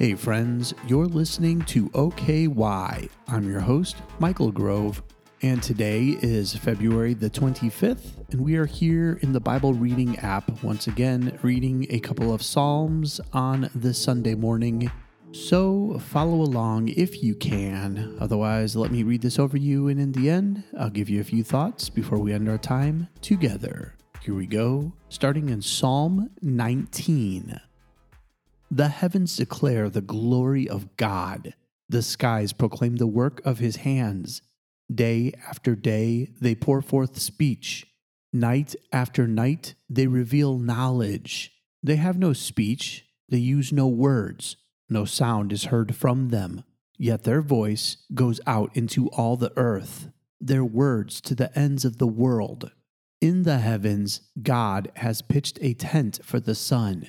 Hey, friends, you're listening to OKY. I'm your host, Michael Grove, and today is February the 25th, and we are here in the Bible reading app once again, reading a couple of Psalms on this Sunday morning. So follow along if you can. Otherwise, let me read this over you, and in the end, I'll give you a few thoughts before we end our time together. Here we go, starting in Psalm 19. The heavens declare the glory of God. The skies proclaim the work of his hands. Day after day, they pour forth speech. Night after night, they reveal knowledge. They have no speech, they use no words, no sound is heard from them. Yet their voice goes out into all the earth, their words to the ends of the world. In the heavens, God has pitched a tent for the sun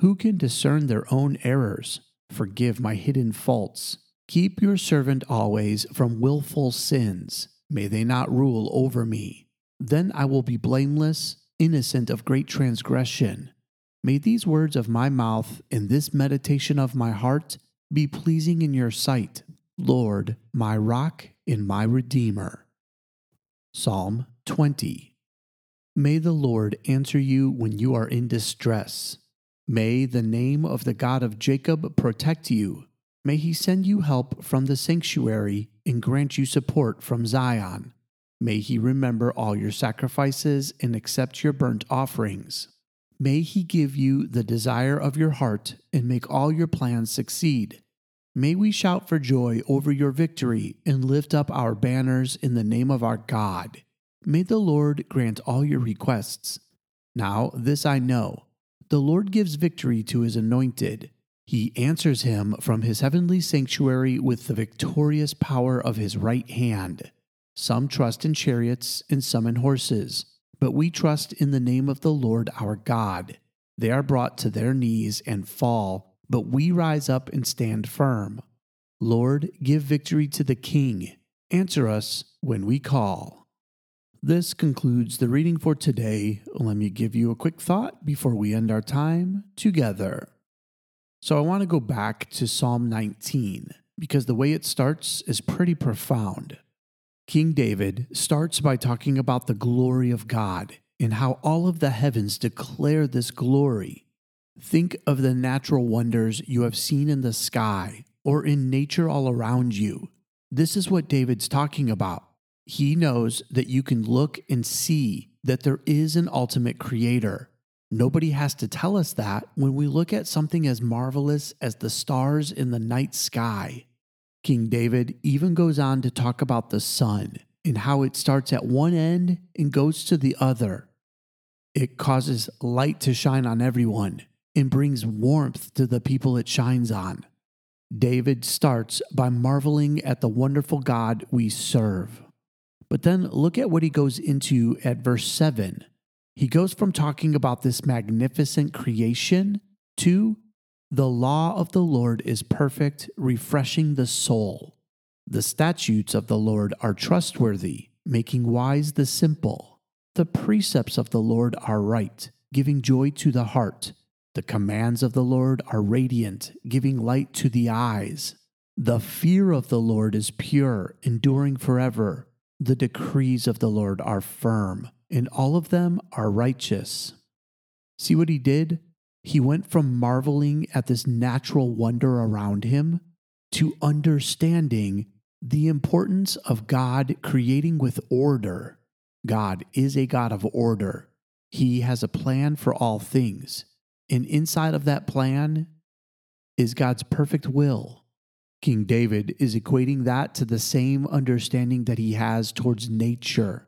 who can discern their own errors? Forgive my hidden faults. Keep your servant always from wilful sins. May they not rule over me. Then I will be blameless, innocent of great transgression. May these words of my mouth and this meditation of my heart be pleasing in your sight, Lord, my rock and my redeemer. Psalm 20 May the Lord answer you when you are in distress. May the name of the God of Jacob protect you. May he send you help from the sanctuary and grant you support from Zion. May he remember all your sacrifices and accept your burnt offerings. May he give you the desire of your heart and make all your plans succeed. May we shout for joy over your victory and lift up our banners in the name of our God. May the Lord grant all your requests. Now, this I know the Lord gives victory to his anointed. He answers him from his heavenly sanctuary with the victorious power of his right hand. Some trust in chariots and some in horses, but we trust in the name of the Lord our God. They are brought to their knees and fall, but we rise up and stand firm. Lord, give victory to the King. Answer us when we call. This concludes the reading for today. Let me give you a quick thought before we end our time together. So, I want to go back to Psalm 19 because the way it starts is pretty profound. King David starts by talking about the glory of God and how all of the heavens declare this glory. Think of the natural wonders you have seen in the sky or in nature all around you. This is what David's talking about. He knows that you can look and see that there is an ultimate creator. Nobody has to tell us that when we look at something as marvelous as the stars in the night sky. King David even goes on to talk about the sun and how it starts at one end and goes to the other. It causes light to shine on everyone and brings warmth to the people it shines on. David starts by marveling at the wonderful God we serve. But then look at what he goes into at verse 7. He goes from talking about this magnificent creation to the law of the Lord is perfect, refreshing the soul. The statutes of the Lord are trustworthy, making wise the simple. The precepts of the Lord are right, giving joy to the heart. The commands of the Lord are radiant, giving light to the eyes. The fear of the Lord is pure, enduring forever. The decrees of the Lord are firm, and all of them are righteous. See what he did? He went from marveling at this natural wonder around him to understanding the importance of God creating with order. God is a God of order. He has a plan for all things. And inside of that plan is God's perfect will. King David is equating that to the same understanding that he has towards nature.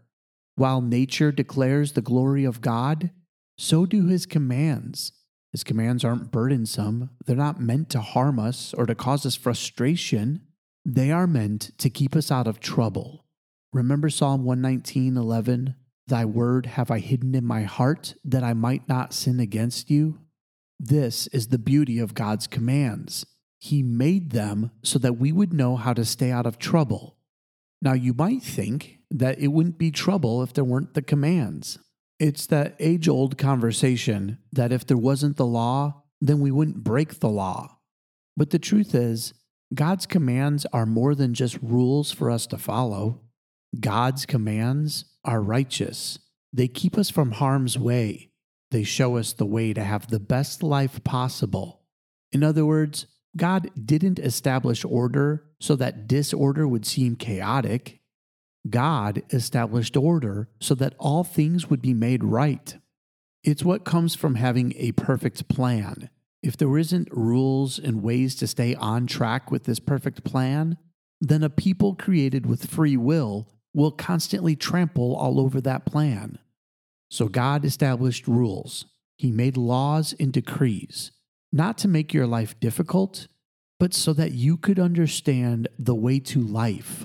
While nature declares the glory of God, so do his commands. His commands aren't burdensome, they're not meant to harm us or to cause us frustration. They are meant to keep us out of trouble. Remember Psalm 119 11? Thy word have I hidden in my heart that I might not sin against you. This is the beauty of God's commands. He made them so that we would know how to stay out of trouble. Now, you might think that it wouldn't be trouble if there weren't the commands. It's that age old conversation that if there wasn't the law, then we wouldn't break the law. But the truth is, God's commands are more than just rules for us to follow. God's commands are righteous. They keep us from harm's way. They show us the way to have the best life possible. In other words, God didn't establish order so that disorder would seem chaotic. God established order so that all things would be made right. It's what comes from having a perfect plan. If there isn't rules and ways to stay on track with this perfect plan, then a people created with free will will constantly trample all over that plan. So God established rules. He made laws and decrees, not to make your life difficult, but so that you could understand the way to life.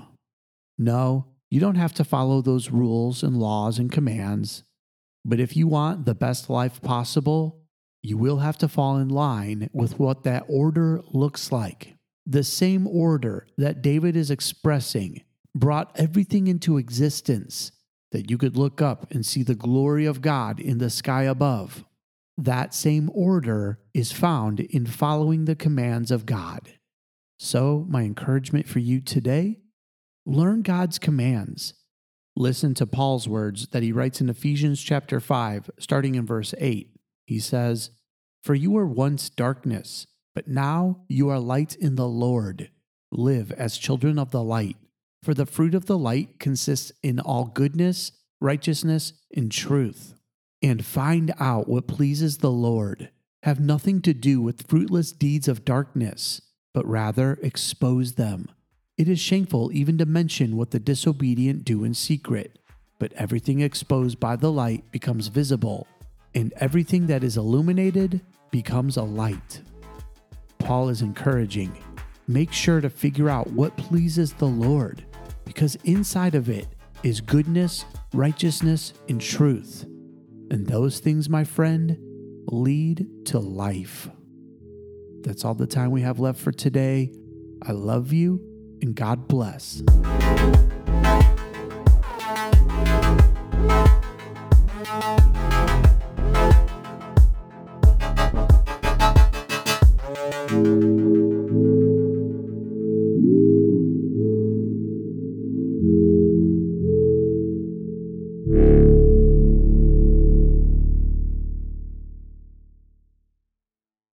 No, you don't have to follow those rules and laws and commands. But if you want the best life possible, you will have to fall in line with what that order looks like. The same order that David is expressing brought everything into existence that you could look up and see the glory of God in the sky above. That same order is found in following the commands of God. So, my encouragement for you today learn God's commands. Listen to Paul's words that he writes in Ephesians chapter 5, starting in verse 8. He says, For you were once darkness, but now you are light in the Lord. Live as children of the light. For the fruit of the light consists in all goodness, righteousness, and truth. And find out what pleases the Lord. Have nothing to do with fruitless deeds of darkness, but rather expose them. It is shameful even to mention what the disobedient do in secret, but everything exposed by the light becomes visible, and everything that is illuminated becomes a light. Paul is encouraging make sure to figure out what pleases the Lord because inside of it is goodness, righteousness, and truth. And those things, my friend, lead to life. That's all the time we have left for today. I love you and God bless.